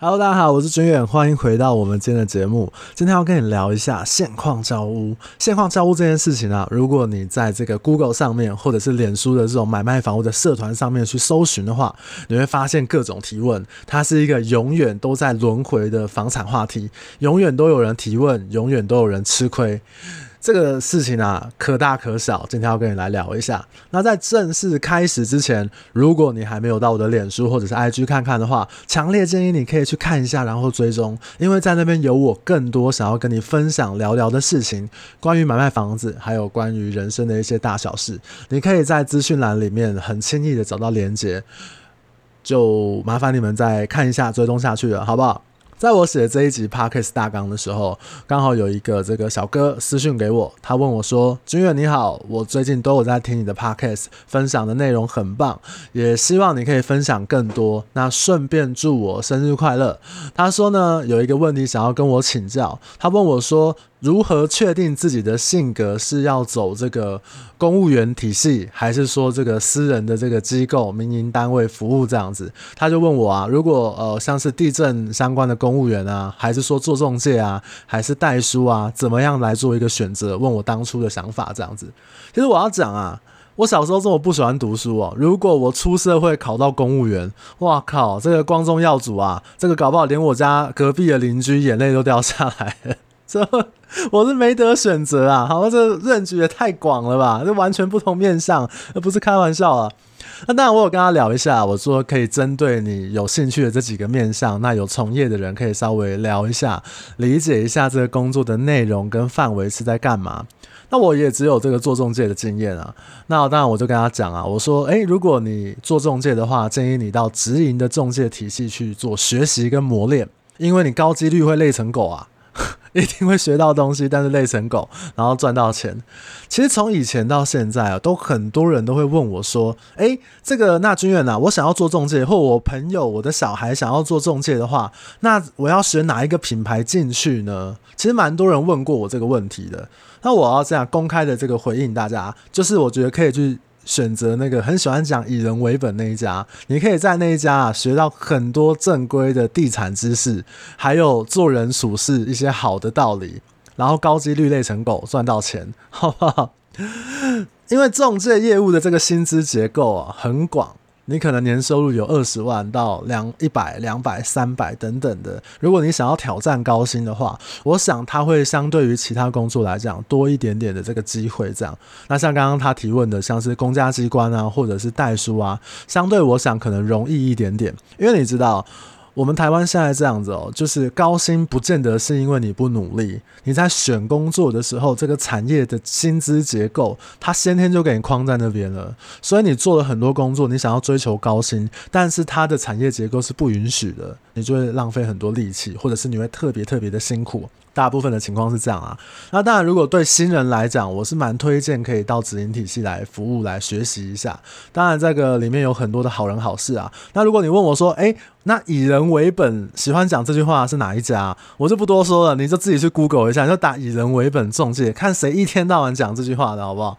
Hello，大家好，我是军远，欢迎回到我们今天的节目。今天要跟你聊一下现况交屋。现况交屋这件事情啊，如果你在这个 Google 上面，或者是脸书的这种买卖房屋的社团上面去搜寻的话，你会发现各种提问，它是一个永远都在轮回的房产话题，永远都有人提问，永远都有人吃亏。这个事情啊，可大可小。今天要跟你来聊一下。那在正式开始之前，如果你还没有到我的脸书或者是 IG 看看的话，强烈建议你可以去看一下，然后追踪，因为在那边有我更多想要跟你分享聊聊的事情，关于买卖房子，还有关于人生的一些大小事。你可以在资讯栏里面很轻易的找到连接，就麻烦你们再看一下，追踪下去了，好不好？在我写这一集 Podcast 大纲的时候，刚好有一个这个小哥私讯给我，他问我说：“君远你好，我最近都有在听你的 Podcast，分享的内容很棒，也希望你可以分享更多。那顺便祝我生日快乐。”他说呢，有一个问题想要跟我请教，他问我说，如何确定自己的性格是要走这个公务员体系，还是说这个私人的这个机构、民营单位服务这样子？他就问我啊，如果呃像是地震相关的公务员啊，还是说做中介啊，还是代书啊，怎么样来做一个选择？问我当初的想法这样子。其实我要讲啊，我小时候这么不喜欢读书哦，如果我出社会考到公务员，哇靠，这个光宗耀祖啊，这个搞不好连我家隔壁的邻居眼泪都掉下来。这我是没得选择啊！好，这认知也太广了吧？这完全不同面向，不是开玩笑啊！那当然，我有跟他聊一下，我说可以针对你有兴趣的这几个面向，那有从业的人可以稍微聊一下，理解一下这个工作的内容跟范围是在干嘛。那我也只有这个做中介的经验啊。那当然，我就跟他讲啊，我说，诶，如果你做中介的话，建议你到直营的中介体系去做学习跟磨练，因为你高几率会累成狗啊。一定会学到东西，但是累成狗，然后赚到钱。其实从以前到现在啊，都很多人都会问我说：“诶，这个那君远啊，我想要做中介，或我朋友、我的小孩想要做中介的话，那我要选哪一个品牌进去呢？”其实蛮多人问过我这个问题的。那我要这样公开的这个回应大家，就是我觉得可以去。选择那个很喜欢讲以人为本那一家，你可以在那一家啊学到很多正规的地产知识，还有做人处事一些好的道理，然后高几率累成狗赚到钱，好不好？因为中介业务的这个薪资结构啊很广。你可能年收入有二十万到两一百、两百、三百等等的。如果你想要挑战高薪的话，我想他会相对于其他工作来讲多一点点的这个机会。这样，那像刚刚他提问的，像是公家机关啊，或者是代书啊，相对我想可能容易一点点，因为你知道。我们台湾现在这样子哦，就是高薪不见得是因为你不努力，你在选工作的时候，这个产业的薪资结构，它先天就给你框在那边了。所以你做了很多工作，你想要追求高薪，但是它的产业结构是不允许的，你就会浪费很多力气，或者是你会特别特别的辛苦。大部分的情况是这样啊。那当然，如果对新人来讲，我是蛮推荐可以到直营体系来服务来学习一下。当然，这个里面有很多的好人好事啊。那如果你问我说，诶，那以人为本，喜欢讲这句话是哪一家？我就不多说了，你就自己去 Google 一下，你就打以人为本中介，看谁一天到晚讲这句话的好不好？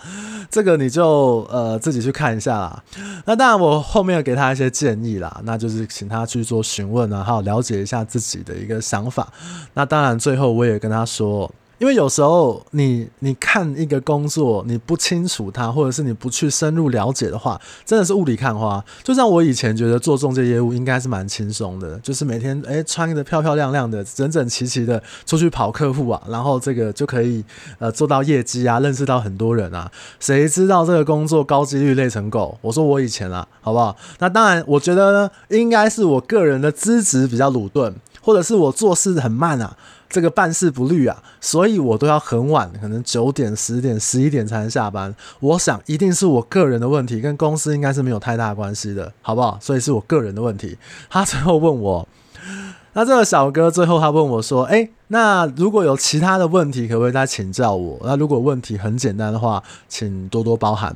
这个你就呃自己去看一下啦。那当然，我后面给他一些建议啦，那就是请他去做询问啊，还有了解一下自己的一个想法。那当然，最后我也跟他说。因为有时候你你看一个工作，你不清楚它，或者是你不去深入了解的话，真的是雾里看花。就像我以前觉得做中介业务应该是蛮轻松的，就是每天诶穿得漂漂亮亮的，整整齐齐的出去跑客户啊，然后这个就可以呃做到业绩啊，认识到很多人啊。谁知道这个工作高几率累成狗？我说我以前啊，好不好？那当然，我觉得呢，应该是我个人的资质比较鲁钝，或者是我做事很慢啊。这个办事不虑啊，所以我都要很晚，可能九点、十点、十一点才能下班。我想一定是我个人的问题，跟公司应该是没有太大关系的，好不好？所以是我个人的问题。他最后问我，那这个小哥最后他问我说：“诶，那如果有其他的问题，可不可以再请教我？那如果问题很简单的话，请多多包涵。”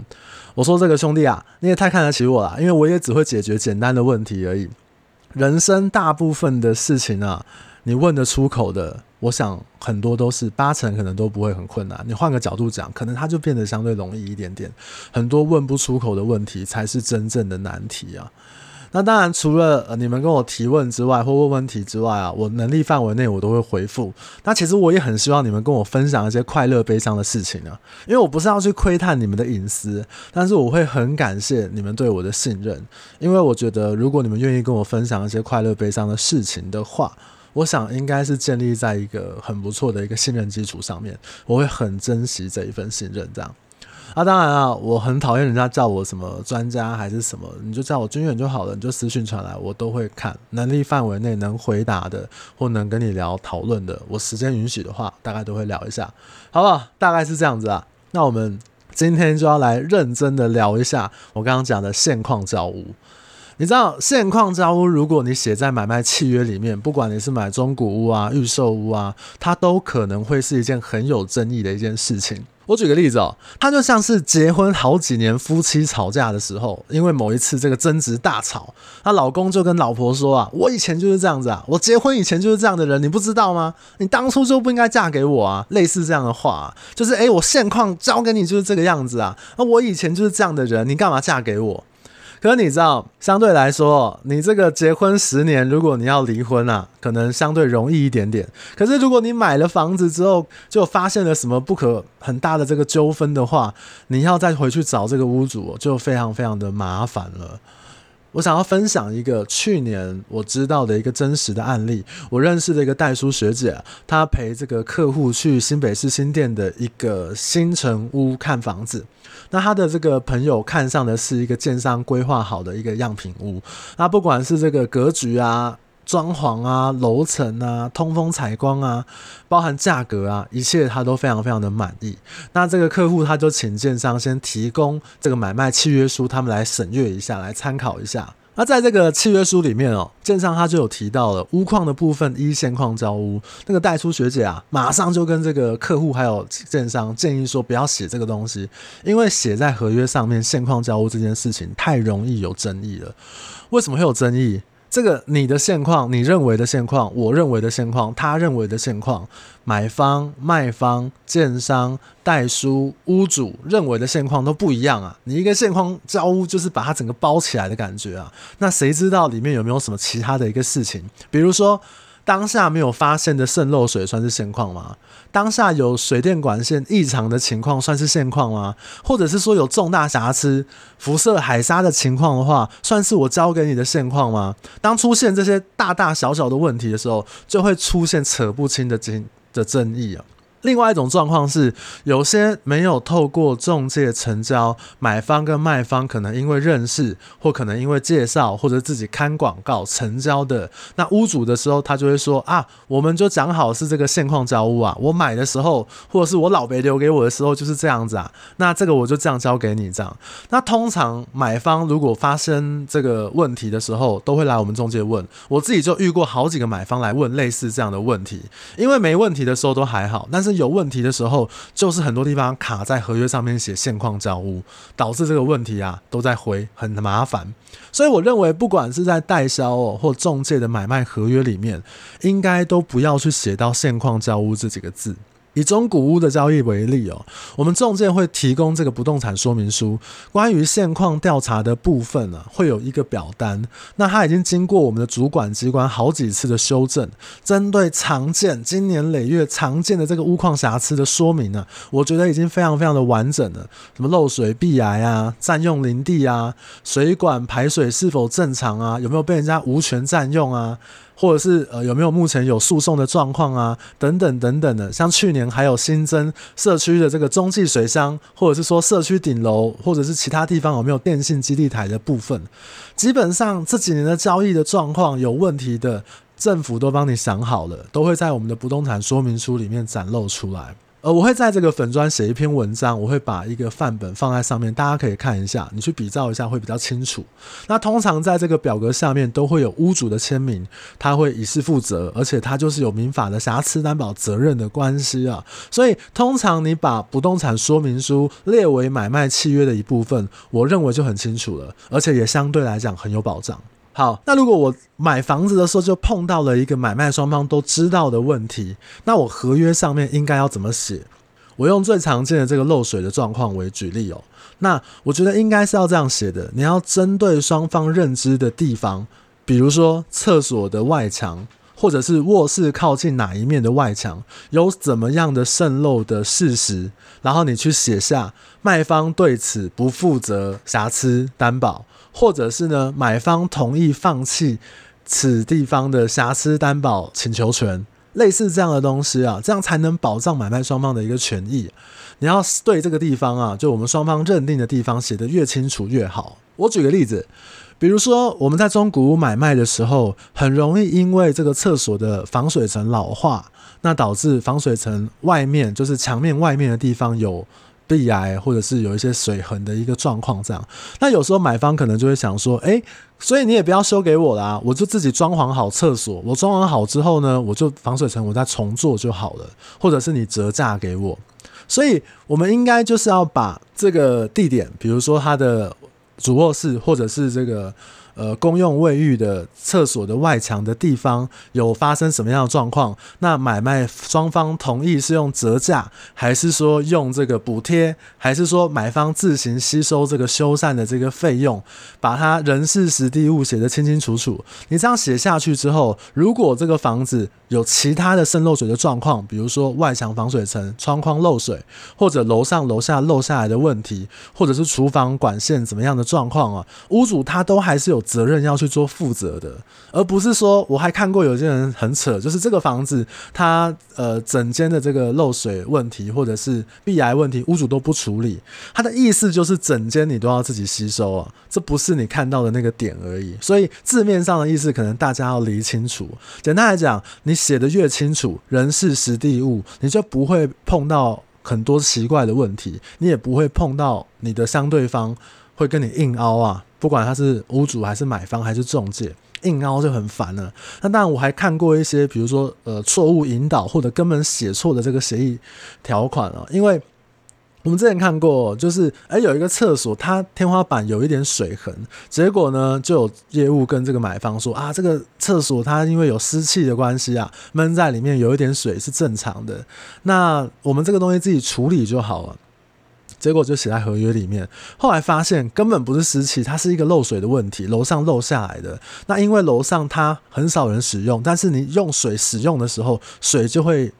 我说：“这个兄弟啊，你也太看得起我了，因为我也只会解决简单的问题而已。人生大部分的事情啊。”你问得出口的，我想很多都是八成可能都不会很困难。你换个角度讲，可能它就变得相对容易一点点。很多问不出口的问题才是真正的难题啊。那当然，除了呃你们跟我提问之外，或问问题之外啊，我能力范围内我都会回复。那其实我也很希望你们跟我分享一些快乐、悲伤的事情啊，因为我不是要去窥探你们的隐私，但是我会很感谢你们对我的信任，因为我觉得如果你们愿意跟我分享一些快乐、悲伤的事情的话。我想应该是建立在一个很不错的一个信任基础上面，我会很珍惜这一份信任。这样啊，当然啊，我很讨厌人家叫我什么专家还是什么，你就叫我军远就好了，你就私讯传来，我都会看，能力范围内能回答的或能跟你聊讨论的，我时间允许的话，大概都会聊一下，好不好？大概是这样子啊。那我们今天就要来认真的聊一下我刚刚讲的现况教务。你知道现况交屋，如果你写在买卖契约里面，不管你是买中古屋啊、预售屋啊，它都可能会是一件很有争议的一件事情。我举个例子哦，它就像是结婚好几年夫妻吵架的时候，因为某一次这个争执大吵，她老公就跟老婆说啊：“我以前就是这样子啊，我结婚以前就是这样的人，你不知道吗？你当初就不应该嫁给我啊。”类似这样的话，就是诶，我现况交给你就是这个样子啊，那我以前就是这样的人，你干嘛嫁给我？可是你知道，相对来说，你这个结婚十年，如果你要离婚啊，可能相对容易一点点。可是如果你买了房子之后，就发现了什么不可很大的这个纠纷的话，你要再回去找这个屋主，就非常非常的麻烦了。我想要分享一个去年我知道的一个真实的案例。我认识的一个代书学姐，她陪这个客户去新北市新店的一个新城屋看房子。那她的这个朋友看上的是一个建商规划好的一个样品屋。那不管是这个格局啊、装潢啊、楼层啊、通风采光啊，包含价格啊，一切他都非常非常的满意。那这个客户他就请建商先提供这个买卖契约书，他们来审阅一下，来参考一下。那在这个契约书里面哦，建商他就有提到了屋况的部分一现况交屋。那个代书学姐啊，马上就跟这个客户还有建商建议说，不要写这个东西，因为写在合约上面现况交屋这件事情太容易有争议了。为什么会有争议？这个你的现况，你认为的现况，我认为的现况，他认为的现况，买方、卖方、建商、代书、屋主认为的现况都不一样啊！你一个现况交屋就是把它整个包起来的感觉啊！那谁知道里面有没有什么其他的一个事情？比如说。当下没有发现的渗漏水算是现况吗？当下有水电管线异常的情况算是现况吗？或者是说有重大瑕疵、辐射海沙的情况的话，算是我交给你的现况吗？当出现这些大大小小的问题的时候，就会出现扯不清的争的争议啊。另外一种状况是，有些没有透过中介成交，买方跟卖方可能因为认识，或可能因为介绍，或者自己看广告成交的。那屋主的时候，他就会说啊，我们就讲好是这个现况交屋啊，我买的时候，或者是我老爸留给我的时候就是这样子啊。那这个我就这样交给你这样。那通常买方如果发生这个问题的时候，都会来我们中介问。我自己就遇过好几个买方来问类似这样的问题，因为没问题的时候都还好，但是。有问题的时候，就是很多地方卡在合约上面写现况交屋，导致这个问题啊都在回，很麻烦。所以我认为，不管是在代销哦或中介的买卖合约里面，应该都不要去写到现况交屋这几个字。以中古屋的交易为例哦，我们仲介会提供这个不动产说明书，关于现况调查的部分呢，会有一个表单。那它已经经过我们的主管机关好几次的修正，针对常见、经年累月常见的这个屋况瑕疵的说明呢，我觉得已经非常非常的完整了。什么漏水、壁癌啊，占用林地啊，水管排水是否正常啊，有没有被人家无权占用啊？或者是呃有没有目前有诉讼的状况啊？等等等等的，像去年还有新增社区的这个中继水箱，或者是说社区顶楼，或者是其他地方有没有电信基地台的部分，基本上这几年的交易的状况有问题的，政府都帮你想好了，都会在我们的不动产说明书里面展露出来。呃，我会在这个粉专写一篇文章，我会把一个范本放在上面，大家可以看一下，你去比照一下会比较清楚。那通常在这个表格下面都会有屋主的签名，他会以示负责，而且他就是有民法的瑕疵担保责任的关系啊。所以通常你把不动产说明书列为买卖契约的一部分，我认为就很清楚了，而且也相对来讲很有保障。好，那如果我买房子的时候就碰到了一个买卖双方都知道的问题，那我合约上面应该要怎么写？我用最常见的这个漏水的状况为举例哦。那我觉得应该是要这样写的，你要针对双方认知的地方，比如说厕所的外墙，或者是卧室靠近哪一面的外墙有怎么样的渗漏的事实，然后你去写下卖方对此不负责瑕疵担保，或者是呢买方同意放弃此地方的瑕疵担保请求权。类似这样的东西啊，这样才能保障买卖双方的一个权益。你要对这个地方啊，就我们双方认定的地方写得越清楚越好。我举个例子，比如说我们在中古屋买卖的时候，很容易因为这个厕所的防水层老化，那导致防水层外面就是墙面外面的地方有壁癌，或者是有一些水痕的一个状况。这样，那有时候买方可能就会想说，诶。所以你也不要修给我啦，我就自己装潢好厕所。我装潢好之后呢，我就防水层我再重做就好了，或者是你折价给我。所以我们应该就是要把这个地点，比如说它的主卧室，或者是这个。呃，公用卫浴的厕所的外墙的地方有发生什么样的状况？那买卖双方同意是用折价，还是说用这个补贴，还是说买方自行吸收这个修缮的这个费用？把它人事实地物写得清清楚楚。你这样写下去之后，如果这个房子有其他的渗漏水的状况，比如说外墙防水层、窗框漏水，或者楼上楼下漏下来的问题，或者是厨房管线怎么样的状况啊，屋主他都还是有。责任要去做负责的，而不是说我还看过有些人很扯，就是这个房子它呃整间的这个漏水问题或者是壁癌问题，屋主都不处理，他的意思就是整间你都要自己吸收啊，这不是你看到的那个点而已。所以字面上的意思可能大家要理清楚。简单来讲，你写的越清楚，人事实地物，你就不会碰到很多奇怪的问题，你也不会碰到你的相对方会跟你硬凹啊。不管他是屋主还是买方还是中介，硬凹就很烦了。那当然我还看过一些，比如说呃错误引导或者根本写错的这个协议条款啊。因为我们之前看过，就是诶、有一个厕所，它天花板有一点水痕，结果呢就有业务跟这个买方说啊，这个厕所它因为有湿气的关系啊，闷在里面有一点水是正常的。那我们这个东西自己处理就好了。结果就写在合约里面，后来发现根本不是湿气，它是一个漏水的问题，楼上漏下来的。那因为楼上它很少人使用，但是你用水使用的时候，水就会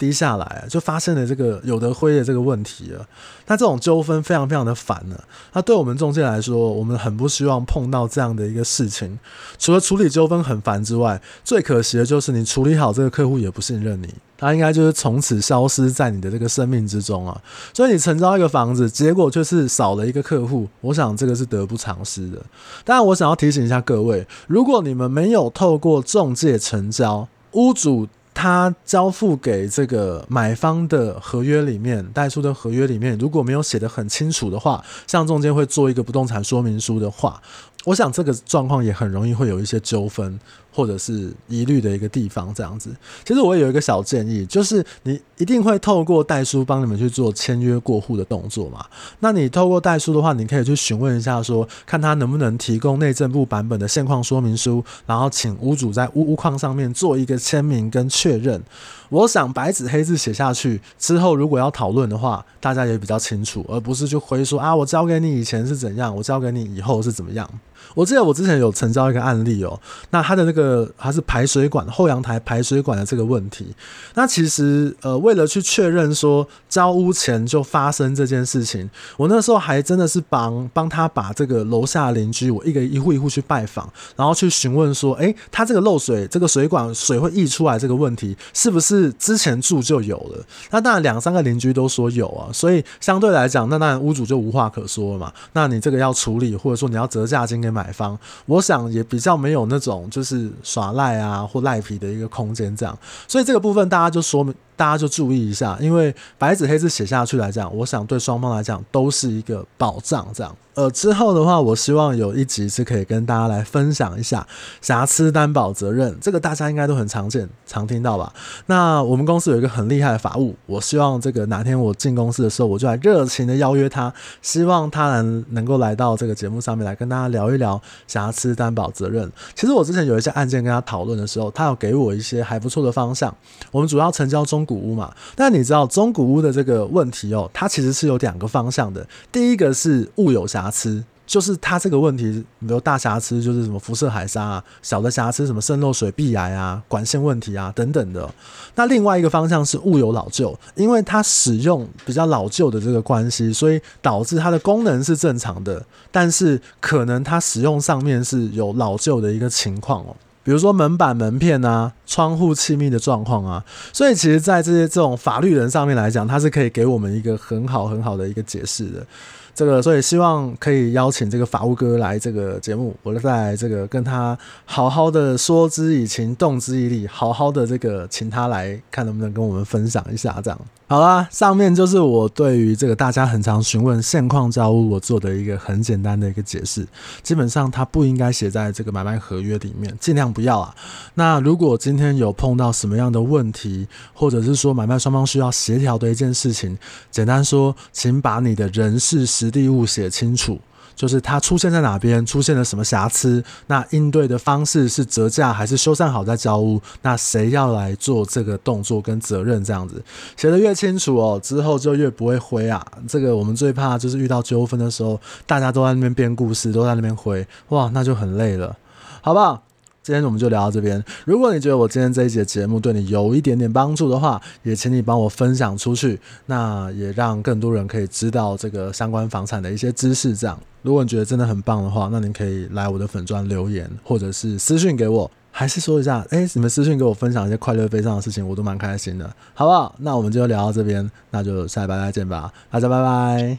低下来，就发生了这个有得灰的这个问题了。那这种纠纷非常非常的烦呢。那对我们中介来说，我们很不希望碰到这样的一个事情。除了处理纠纷很烦之外，最可惜的就是你处理好这个客户也不信任你。他应该就是从此消失在你的这个生命之中啊！所以你成交一个房子，结果却是少了一个客户，我想这个是得不偿失的。当然，我想要提醒一下各位，如果你们没有透过中介成交，屋主他交付给这个买方的合约里面，代书的合约里面，如果没有写的很清楚的话，像中间会做一个不动产说明书的话。我想这个状况也很容易会有一些纠纷或者是疑虑的一个地方，这样子。其实我有一个小建议，就是你一定会透过代书帮你们去做签约过户的动作嘛。那你透过代书的话，你可以去询问一下说，说看他能不能提供内政部版本的现况说明书，然后请屋主在屋屋况上面做一个签名跟确认。我想白纸黑字写下去之后，如果要讨论的话，大家也比较清楚，而不是就回说啊，我交给你以前是怎样，我交给你以后是怎么样。我记得我之前有成交一个案例哦，那他的那个还是排水管后阳台排水管的这个问题，那其实呃为了去确认说交屋前就发生这件事情，我那时候还真的是帮帮他把这个楼下邻居，我一个一户一户去拜访，然后去询问说，诶，他这个漏水，这个水管水会溢出来这个问题，是不是是之前住就有了？那当然两三个邻居都说有啊，所以相对来讲，那当然屋主就无话可说了嘛。那你这个要处理，或者说你要折价金给买。买方，我想也比较没有那种就是耍赖啊或赖皮的一个空间，这样，所以这个部分大家就说明。大家就注意一下，因为白纸黑字写下去来讲，我想对双方来讲都是一个保障。这样，呃，之后的话，我希望有一集是可以跟大家来分享一下瑕疵担保责任，这个大家应该都很常见、常听到吧？那我们公司有一个很厉害的法务，我希望这个哪天我进公司的时候，我就来热情的邀约他，希望他能能够来到这个节目上面来跟大家聊一聊瑕疵担保责任。其实我之前有一些案件跟他讨论的时候，他有给我一些还不错的方向。我们主要成交中。古屋嘛。但你知道中古屋的这个问题哦，它其实是有两个方向的。第一个是物有瑕疵。就是它这个问题，比如大瑕疵，就是什么辐射海沙啊；小的瑕疵，什么渗漏水、壁癌啊、管线问题啊等等的。那另外一个方向是物有老旧，因为它使用比较老旧的这个关系，所以导致它的功能是正常的，但是可能它使用上面是有老旧的一个情况哦。比如说门板、门片啊、窗户气密的状况啊。所以其实，在这些这种法律人上面来讲，它是可以给我们一个很好很好的一个解释的。这个，所以希望可以邀请这个法务哥来这个节目，我再来这个跟他好好的说之以情，动之以理，好好的这个请他来看能不能跟我们分享一下这样。好啦，上面就是我对于这个大家很常询问现况交屋，我做的一个很简单的一个解释。基本上它不应该写在这个买卖合约里面，尽量不要啊。那如果今天有碰到什么样的问题，或者是说买卖双方需要协调的一件事情，简单说，请把你的人事实地物写清楚。就是它出现在哪边，出现了什么瑕疵，那应对的方式是折价还是修缮好再交屋？那谁要来做这个动作跟责任？这样子写的越清楚哦，之后就越不会灰啊。这个我们最怕就是遇到纠纷的时候，大家都在那边编故事，都在那边灰，哇，那就很累了，好不好？今天我们就聊到这边。如果你觉得我今天这一节节目对你有一点点帮助的话，也请你帮我分享出去，那也让更多人可以知道这个相关房产的一些知识。这样，如果你觉得真的很棒的话，那你可以来我的粉钻留言，或者是私信给我。还是说一下，哎，你们私信给我分享一些快乐悲伤的事情，我都蛮开心的，好不好？那我们就聊到这边，那就下礼拜再见吧，大家拜拜。